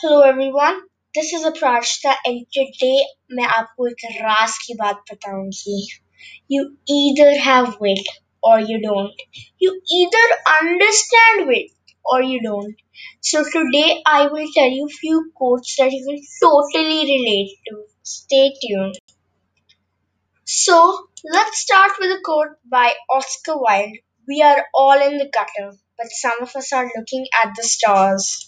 Hello everyone, this is Aprajita and today I will ask you about You either have wit or you don't. You either understand wit or you don't. So today I will tell you few quotes that you will totally relate to. Stay tuned. So let's start with a quote by Oscar Wilde. We are all in the gutter, but some of us are looking at the stars.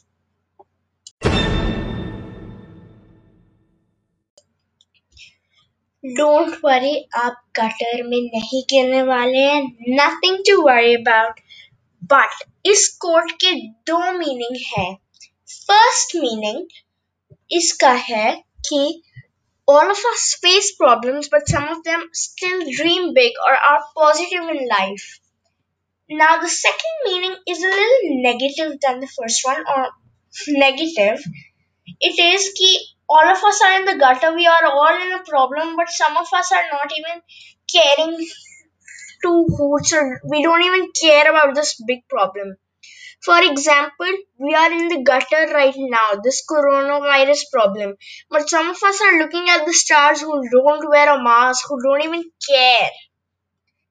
Don't worry आप gutter में नहीं गिरने वाले हैं. Nothing to worry about but इस quote के दो meaning है. फ़र्स्ट मीनिंग इसका है कि all of are space problems but some still dream big और are positive in life now the second meaning is all negative then the first one और negative it is की all of us are in the gutter. We are all in a problem, but some of us are not even caring to or we don't even care about this big problem. For example, we are in the gutter right now, this coronavirus problem. But some of us are looking at the stars who don't wear a mask, who don't even care.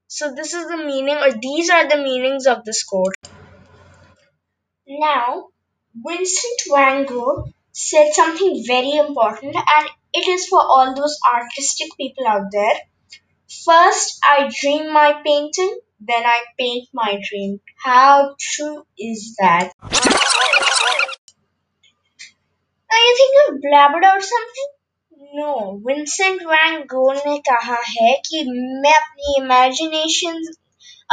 So, this is the meaning, or these are the meanings of this quote. Now, Vincent van Gogh said something very important, and it is for all those artistic people out there. First, I dream my painting, then I paint my dream. How true is that? Now you think I've blabbered out something? No Vincent van गो ने कहा है कि मैं अपनी imagination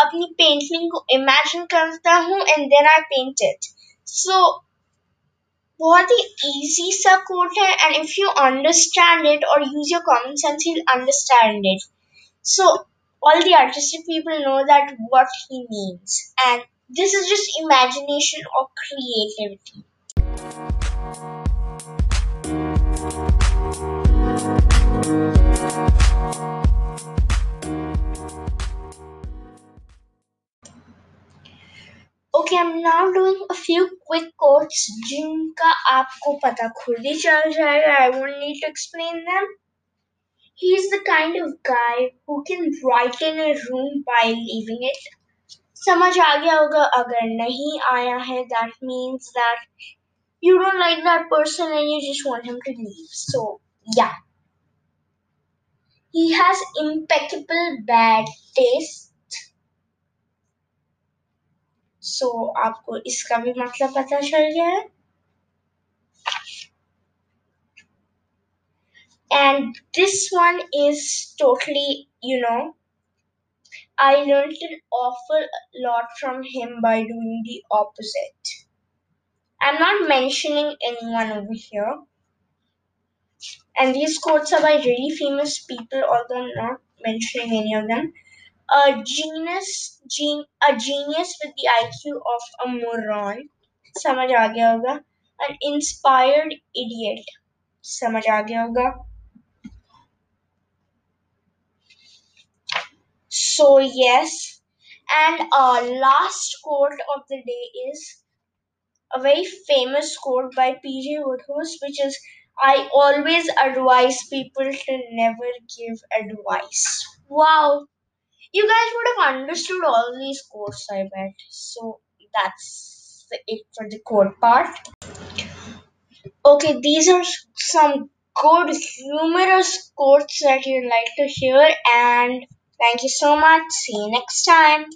अपनी painting को imagine करता हूँ and then I paint it so बहुत ही easy सा quote है and if you understand it or use your common sense you'll understand it so all the artistic people know that what he means and this is just imagination or creativity Okay, I'm now doing a few quick quotes जिनका आपको पता खुद ही चल जाएगा I won't need to explain them. He's the kind of guy who can write in a room by leaving it. समझ आ गया होगा अगर नहीं आया है that means that you don't like that person and you just want him to leave. So, yeah. He has impeccable bad taste so so, आपको इसका भी मतलब पता चल गया है and this one is totally you know i learned an awful lot from him by doing the opposite i'm not mentioning anyone over here and these quotes are by really famous people although i'm not mentioning any of them a genius gen, a genius with the IQ of a moron. समझ आ गया होगा an inspired idiot. समझ आ गया होगा so yes. And our last quote of the day is a very famous quote by PG Wodehouse which is I always advise people to never give advice. Wow you guys would have understood all these quotes, I bet. So that's it for the quote part. Okay, these are some good, humorous quotes that you'd like to hear, and thank you so much. See you next time.